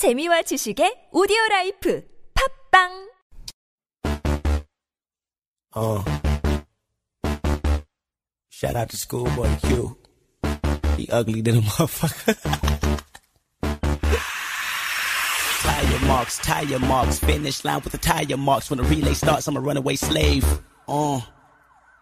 재미와 지식의 오디오 라이프 팝빵 Uh. Shout out to Schoolboy Q. He ugly than a motherfucker. tire marks, tire marks, finish line with the tire marks. When the relay starts, I'm a runaway slave. Uh.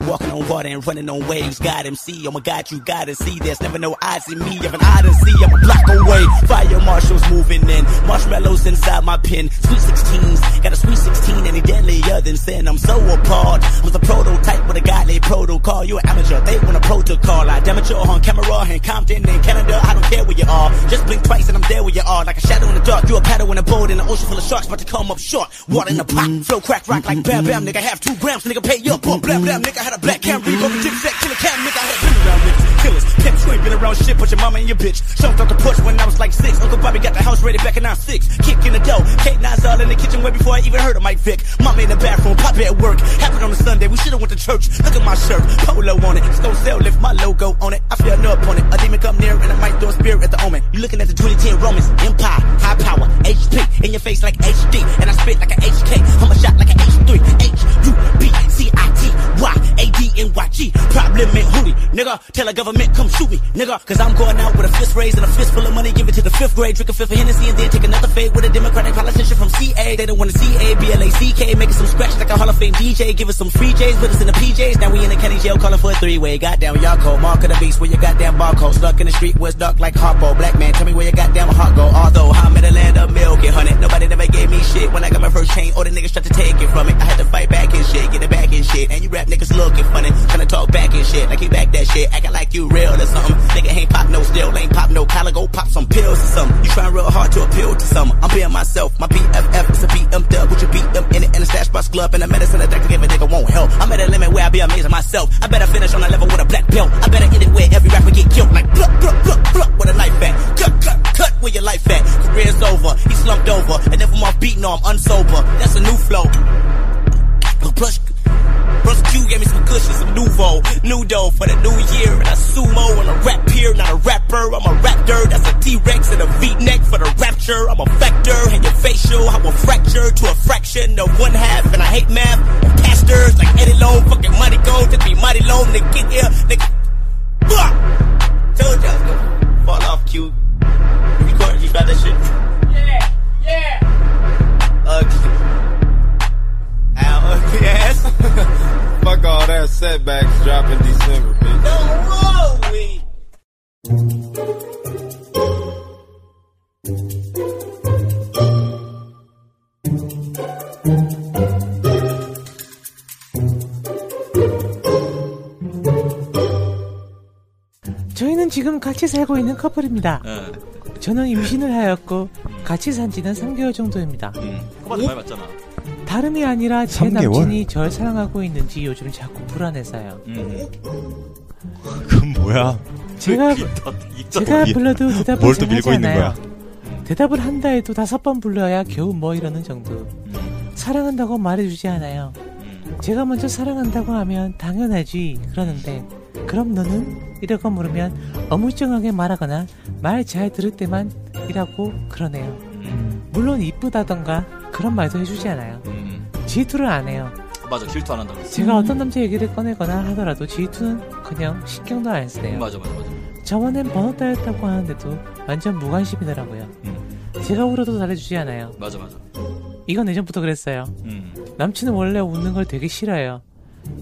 Walking on water and running on waves. God MC, oh my God, you gotta see. There's never no odds in me. Of an odyssey, I'm a block away. Fire marshals moving in. Marshmallows inside my pen. Sweet 16s, got a sweet 16 any deadlier than sin. I'm so appalled. I'm the prototype with a godly protocol. You an amateur, they want a protocol. I damage on camera in Compton in Canada. I don't care where you are. Just blink twice and I'm there where you are. Like a shadow in the dark. You a paddle in a boat in an ocean full of sharks, about to come up short. Water in the pot, flow crack rock like bam bam. Nigga have two grams, nigga pay up. Blah blah. Nigga had a black cam, reverb, a dip set, killer cam. Nigga I had been around bitches, killers. Pimps, you ain't been around shit, but your mama and your bitch. Jumped off the porch when I was like six. Uncle Bobby got the house ready back in 96. Kick in the dough, Kate Nas all in the kitchen way before I even heard of Mike Vick. Mama in the bathroom, Papa at work. Happened on a Sunday, we should've went to church. Look at my shirt, polo on it. Stone sell lift my logo on it. I feel on it. A demon come near and I might throw a spear at the omen. You looking at the 2010 Romans, Empire, high power, HP, in your face like HD, and I spit like a HK. I'm a shot like a H3, H U B C I T Y A D N Y G. Problem in hootie, nigga. Tell the government come shoot me, nigga. Cause I'm going out with a fist raised and a fist full of money. Give it to the fifth grade, drink a fifth of Hennessy, and then take another fade with a Democratic politician from CA. They don't want to see A B like a Hall of Fame DJ. Give us some free J's, put us in the PJs. Now we in the county jail calling for a three way. Goddamn, y'all cold. Mark of the beast, where your goddamn barcode. Stuck in the street where it's dark like Harpo. Black man, tell me where your goddamn heart go. Although I'm in the land of milk and honey. Nobody never gave me shit when I got my first chain. All the niggas tried to take it from me. I had to fight back and shit, get it back and shit. And you rap niggas looking funny, trying to talk back and shit. Like he back that shit, acting like you real or something. Nigga ain't pop no still, ain't pop no collar, go pop some pills or something. You trying real hard to appeal to some. I'm being myself, my BFF is a BM dub with your BM in it and a stash box club and a medicine that can give a nigga won't help. I'm at a limit where I be amazing myself. I better finish on a level with a black belt. I better end it where every rapper get killed like pluck, pluck, pluck, pluck with a knife at. Cut, cut, cut where your life at. Career's over, he slumped over, and if I'm off beat, no, I'm unsober. That's a new flow. Plus, Russ Q gave me some cushion, some nouveau, new dough for the new year, and a sumo and a rap peer, not a rapper. I'm a raptor, that's a T-Rex and a V-neck for the rapture. I'm a vector, and your facial, I will fracture to a fraction of one half, and I hate math. I'm pastors like Eddie Long, fucking money go, took me mighty long to get here, nigga. 저희는 지금 같이 살고 있는 커플입니다. 저는 임신을 하였고 같이 산 지는 3개월 정도입니다. 커버도 많이 봤잖아. 다름이 아니라 제 3개월? 남친이 절 사랑하고 있는지 요즘 자꾸 불안해서요. 음. 그건 뭐야? 제가 제가 이- 불러도 대답을 뭘또잘 밀고 하지 있는 않아요. 거야? 대답을 한다 해도 다섯 번 불러야 겨우 뭐 이러는 정도. 사랑한다고 말해주지 않아요. 제가 먼저 사랑한다고 하면 당연하지 그러는데 그럼 너는? 이라고 물으면 어물쩡하게 말하거나 말 잘 들을 때만 이라고 그러네요. 물론 이쁘다던가 그런 말도 해주지 않아요. 질투를 안 해요. 맞아, 질투 안 한다고. 제가 어떤 남자 얘기를 꺼내거나 하더라도 질투는 그냥 신경도 안 쓰네요. 맞아, 맞아, 맞아. 저번엔 번호 따였다고 하는데도 완전 무관심이더라고요. 제가 울어도 잘해주지 않아요. 맞아, 맞아. 이건 예전부터 그랬어요. 음. 남친은 원래 웃는 걸 되게 싫어해요.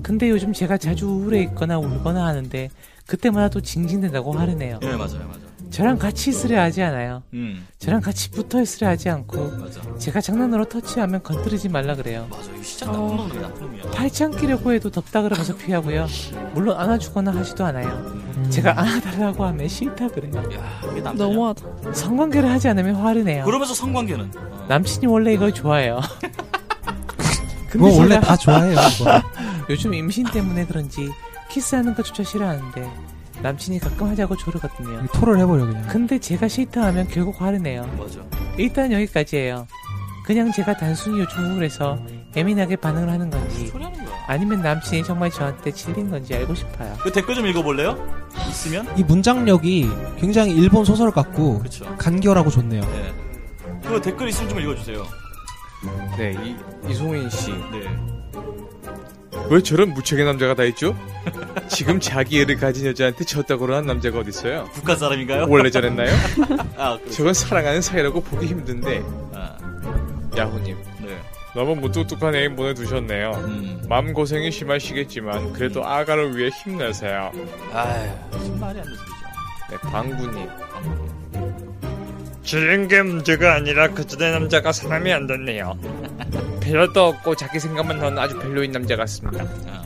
근데 요즘 제가 자주 우울해 있거나 울거나 하는데 그때마다 또 징징댄다고 화를 내요. 예, 맞아요, 맞아. 저랑 같이 있으려 하지 않아요. 음. 저랑 같이 붙어 있으려 하지 않고 맞아. 제가 장난으로 터치하면 건드리지 말라 그래요. 맞아, 이거 진짜 나쁜 놈이야, 나쁜 놈이야. 팔짱 끼려고 해도 덥다 그러면서 피하고요. 물론 안아주거나 하지도 않아요. 제가 안아달라고 하면 싫다 그래요. 야, 이게? 너무하다. 성관계를 하지 않으면 화를 내요. 그러면서 성관계는. 어. 남친이 원래 이걸 좋아해요. 그거 원래 제가 다 좋아해요. 그거. 요즘 임신 때문에 그런지 키스하는 것조차 싫어하는데 남친이 가끔 하자고 조르거든요. 토를 해버려 그냥. 근데 제가 싫다 하면 결국 화를 내요. 맞아. 일단 여기까지예요. 그냥 제가 단순히 요즘 우울해서 예민하게 반응을 하는 건지 소리 하는 거야. 아니면 남친이 정말 저한테 질린 건지 알고 싶어요. 그 댓글 좀 읽어볼래요? 있으면? 이 문장력이 굉장히 일본 소설 같고 그쵸. 간결하고 좋네요. 네. 그그 댓글 있으면 좀 읽어주세요. 네, 이, 이송인 씨. 네. 왜 저런 무책의 남자가 다 있죠? 지금 자기 애를 가진 여자한테 졌다고 그러는 남자가 어딨어요? 북한 사람인가요? 원래 저랬나요? 아, 그렇죠. 저건 사랑하는 사이라고 보기 힘든데. 아, 야후님, 네. 너무 무뚝뚝한 애인 보내두셨네요. 음. 마음고생이 심하시겠지만, 그래도 아가를 위해 힘내세요. 아유, 무슨 말이 안 소리죠. 네, 방구님. 지은 게 문제가 아니라 그 전에 남자가 사람이 안 됐네요. 별것도 없고 자기 생각만 하는 아주 별로인 남자 같습니다. 아.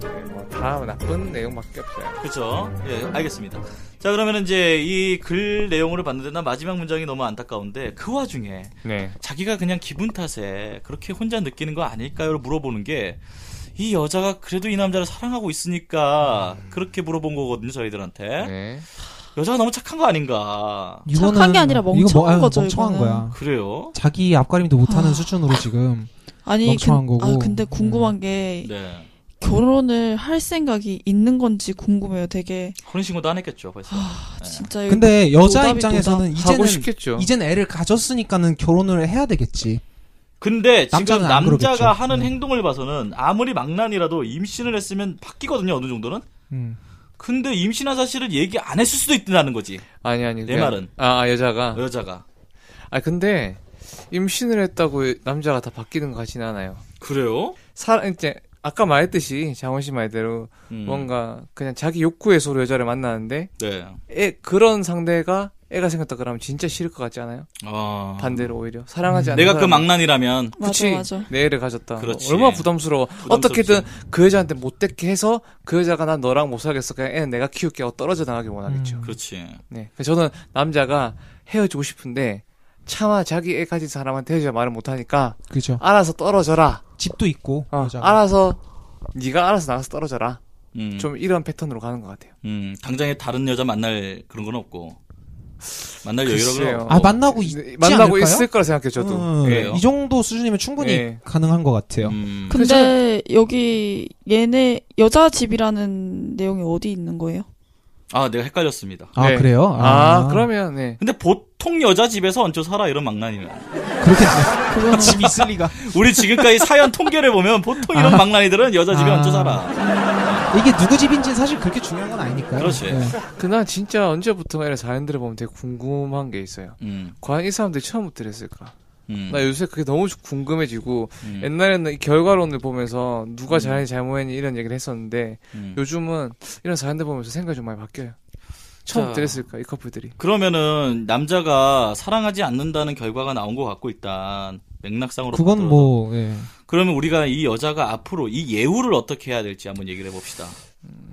네, 뭐, 다 나쁜 내용밖에 없어요. 그렇죠. 예, 알겠습니다. 자, 그러면 이제 이 글 내용으로 봤는데 나 마지막 문장이 너무 안타까운데 그 와중에 네. 자기가 그냥 기분 탓에 그렇게 혼자 느끼는 거 아닐까요? 물어보는 게 이 여자가 그래도 이 남자를 사랑하고 있으니까 그렇게 물어본 거거든요, 저희들한테. 네. 여자가 너무 착한 거 아닌가. 착한 게 아니라 멍청한 이거 뭐, 아유, 거죠, 멍청한 이거는. 거야. 그래요? 자기 앞가림도 못하는 아. 수준으로 지금 아니, 멍청한 근, 거고. 아, 근데 궁금한 게 네. 결혼을 할 생각이 있는 건지 궁금해요. 되게 혼인신고도 안 했겠죠, 벌써. 아, 네. 진짜 이거 근데 여자 노답이 입장에서는 하고 이제는 싶겠죠. 이젠 애를 가졌으니까는 결혼을 해야 되겠지. 근데 지금 남자는 안 남자가 그러겠죠. 하는 네. 행동을 봐서는 아무리 망난이라도 임신을 했으면 바뀌거든요, 어느 정도는. 음. 근데 임신한 사실을 얘기 안 했을 수도 있다는 거지. 아니, 아니. 내 그냥- 말은. 아, 아, 여자가. 여자가. 아, 근데, 임신을 했다고 남자가 다 바뀌는 것 같진 않아요. 그래요? 사, 이제, 아까 말했듯이, 장원 씨 말대로, 음. 뭔가, 그냥 자기 욕구의 소로 여자를 만나는데, 네. 애, 그런 상대가 애가 생겼다 그러면 진짜 싫을 것 같지 않아요? 아. 반대로 오히려. 사랑하지 않는 내가 그 사람이- 망난이라면 그치? 맞아. 내 애를 가졌다. 그렇지. 얼마나 부담스러워. 부담스럽지. 어떻게든 그 여자한테 못되게 해서 그 여자가 난 너랑 못 살겠어. 그냥 애는 내가 키울게 하고 떨어져 나가길 원하겠죠. 음. 그렇지. 네. 저는 남자가 헤어지고 싶은데 차마 자기 애 가진 사람한테 헤어지자 말을 못하니까 그죠. 알아서 떨어져라. 집도 있고 어, 여자가. 알아서 네가 알아서 나가서 떨어져라. 음. 좀 이런 패턴으로 가는 것 같아요. 음, 당장에 다른 여자 만날 그런 건 없고. 만날 글쎄요. 없고. 아 만나고 있지 네, 만나고 않을까요? 있을 거라 생각해요. 저도. 음, 예. 이 정도 수준이면 충분히 예. 가능한 것 같아요. 음. 근데 여기 얘네 여자 집이라는 내용이 어디 있는 거예요? 아, 내가 헷갈렸습니다. 아 네. 그래요? 아, 그러면 네. 근데 보 통 여자 집에서 얹혀 살아 이런 망난이는. 그렇게 그거는 집 있을 리가. 우리 지금까지 사연 통계를 보면 보통 이런 아. 망난이들은 여자 집에 아. 얹혀 살아. 이게 누구 집인지 사실 그렇게 중요한 건 아니니까요. 그렇지. 예. 그난 진짜 언제부터 이런 사연들을 보면 되게 궁금한 게 있어요. 음. 과연 이 사람들이 처음부터 이랬을까? 음. 나 요새 그게 너무 궁금해지고 음. 옛날에는 이 결과론을 보면서 누가 잘했니 잘못했니 이런 얘기를 했었는데 음. 요즘은 이런 사연들 보면서 생각이 좀 많이 바뀌어요. 자. 이랬을까 이 커플들이. 그러면은 남자가 사랑하지 않는다는 결과가 나온 것 같고 일단 맥락상으로 그건 보더라도. 뭐 예. 그러면 우리가 이 여자가 앞으로 이 예우를 어떻게 해야 될지 한번 얘기를 해봅시다.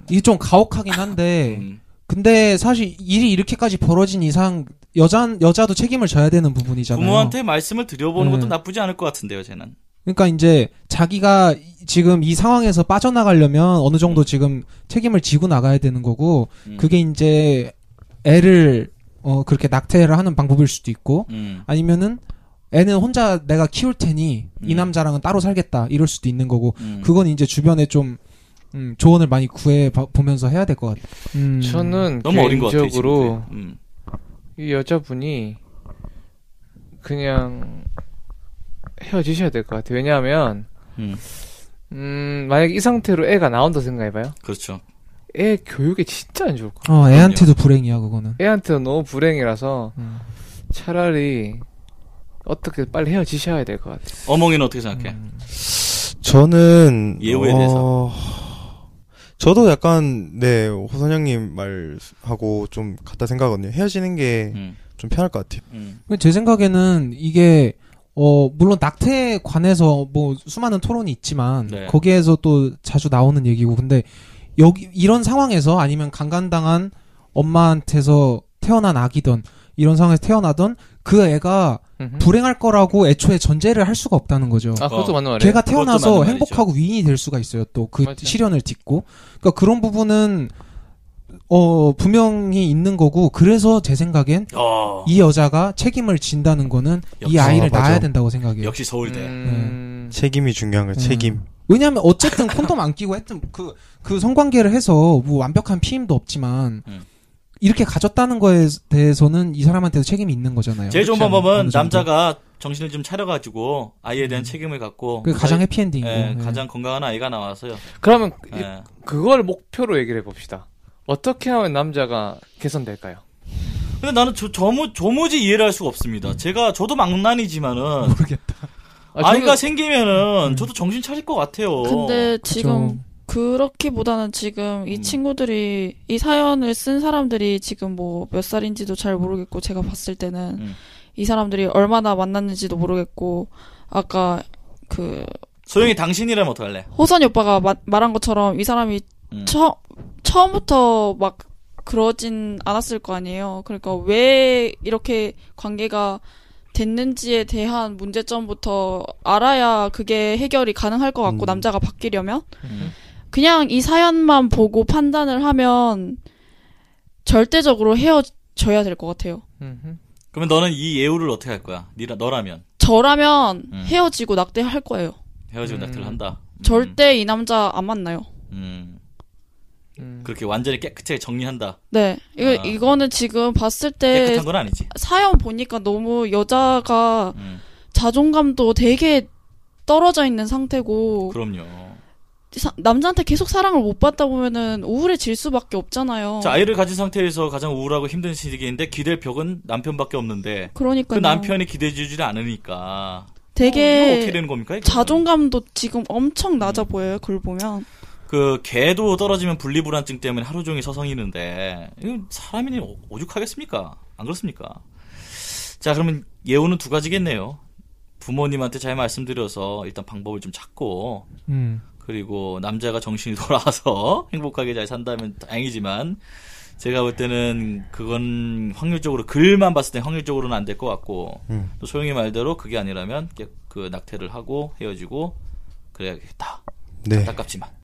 이게 좀 가혹하긴 한데 음. 근데 사실 일이 이렇게까지 벌어진 이상 여자 여자도 책임을 져야 되는 부분이잖아요. 부모한테 말씀을 드려보는 네. 것도 나쁘지 않을 것 같은데요, 쟤는. 그러니까 이제 자기가 이- 지금 이 상황에서 빠져나가려면 어느 정도 지금 책임을 지고 나가야 되는 거고 음. 그게 이제 애를 어 그렇게 낙태를 하는 방법일 수도 있고 음. 아니면은 애는 혼자 내가 키울 테니 이 음. 남자랑은 따로 살겠다 이럴 수도 있는 거고 음. 그건 이제 주변에 좀 음, 조언을 많이 구해 봐- 보면서 해야 될 것 같아요. 음. 저는 너무 어린 것 같아요, 개인적으로. 음. 이 여자분이 그냥 헤어지셔야 될 것 같아요. 왜냐하면 음. 음 만약에 이 상태로 애가 나온다 생각해봐요. 그렇죠. 애 교육에 진짜 안 좋을 거야. 어 애한테도 불행이야 그거는. 애한테는 너무 불행이라서 음. 차라리 어떻게 빨리 헤어지셔야 될 것 같아요. 어몽이는 어떻게 생각해? 음. 저는 예우에 어, 대해서. 저도 약간 네 호선영님 말하고 좀 같다 생각하거든요. 헤어지는 게좀 음. 편할 것 같아요. 음. 제 생각에는 이게 어 물론 낙태에 관해서 뭐 수많은 토론이 있지만 네. 거기에서 또 자주 나오는 얘기고 근데 여기 이런 상황에서 아니면 강간당한 엄마한테서 태어난 아기든 이런 상황에서 태어나던 그 애가 음흠. 불행할 거라고 애초에 전제를 할 수가 없다는 거죠. 아 그것도 어. 맞는 말이에요. 걔가 태어나서. 행복하고 위인이 될 수가 있어요. 또 그. 시련을 딛고. 그러니까 그런 부분은 어 분명히 있는 거고 그래서 제 생각엔 어. 이 여자가 책임을 진다는 거는 역시. 이 아이를 아, 맞아. 낳아야 된다고 생각해요. 역시 서울대. 음... 책임이 중요한 거예요. 음. 책임. 왜냐하면 어쨌든 콘돔 안 끼고 했든 그, 그 성관계를 해서 뭐 완벽한 피임도 없지만 음. 이렇게 가졌다는 거에 대해서는 이 사람한테도 책임이 있는 거잖아요. 제일 좋은. 방법은. 남자가 정신을 좀 차려가지고 아이에 대한 책임을 갖고 그게 가장 해피엔딩이고. 예, 예. 가장 건강한 아이가 나와서요. 그러면 그- 예. 그걸 목표로 얘기를 해봅시다. 어떻게 하면 남자가 개선될까요? 근데 나는 저, 저무, 조무지 이해를 할 수가 없습니다. 제가, 저도 망난이지만은. 모르겠다. 아, 아이가 저는- 생기면은, 저도 정신 차릴 것 같아요. 근데 그쵸. 지금 그렇기보다는 지금 이 친구들이 이 사연을 쓴 사람들이 지금 뭐 몇 살인지도 잘 모르겠고 제가 봤을 때는 음. 이 사람들이 얼마나 만났는지도 모르겠고 아까 그 소영이 당신이라면 어떡할래? 호선이 오빠가 마- 말한 것처럼 이 사람이 음. 처, 처음부터 막 그러진 않았을 거 아니에요. 그러니까 왜 이렇게 관계가 됐는지에 대한 문제점부터 알아야 그게 해결이 가능할 것 같고 음. 남자가 바뀌려면 음. 그냥 이 사연만 보고 판단을 하면 절대적으로 헤어져야 될 것 같아요. 음흠. 그러면 너는 이 예우를 어떻게 할 거야? 니라, 너라면. 저라면 음. 헤어지고 낙태할 거예요. 헤어지고 음. 낙태를 한다. 음. 절대 이 남자 안 만나요. 음. 음. 그렇게 완전히 깨끗하게 정리한다. 네, 이거 아. 이거는 지금 봤을 때 깨끗한 건 아니지. 사연 보니까 너무 여자가 음. 자존감도 되게 떨어져 있는 상태고 그럼요. 사- 남자한테 계속 사랑을 못 받다 보면은 우울해질 수밖에 없잖아요. 자, 아이를 가진 상태에서 가장 우울하고 힘든 시기인데 기댈 벽은 남편밖에 없는데 그 그러니까요. 남편이 기대주질 않으니까 어, 되게 어떻게 되는 겁니까? 이거는? 자존감도 지금 엄청 낮아 음. 보여요. 그걸 보면 그 개도 떨어지면 분리불안증 때문에 하루 종일 서성이는데 이거 사람이 오- 오죽하겠습니까? 안 그렇습니까? 자 그러면 예우는 두 가지겠네요. 부모님한테 잘 말씀드려서 일단 방법을 좀 찾고 음. 그리고 남자가 정신이 돌아와서 행복하게 잘 산다면 다행이지만 제가 볼 때는 그건 확률적으로 글만 봤을 때 확률적으로는 안 될 것 같고 음. 또 소영이 말대로 그게 아니라면 깨- 그 낙태를 하고 헤어지고 그래야겠다. 네. 안타깝지만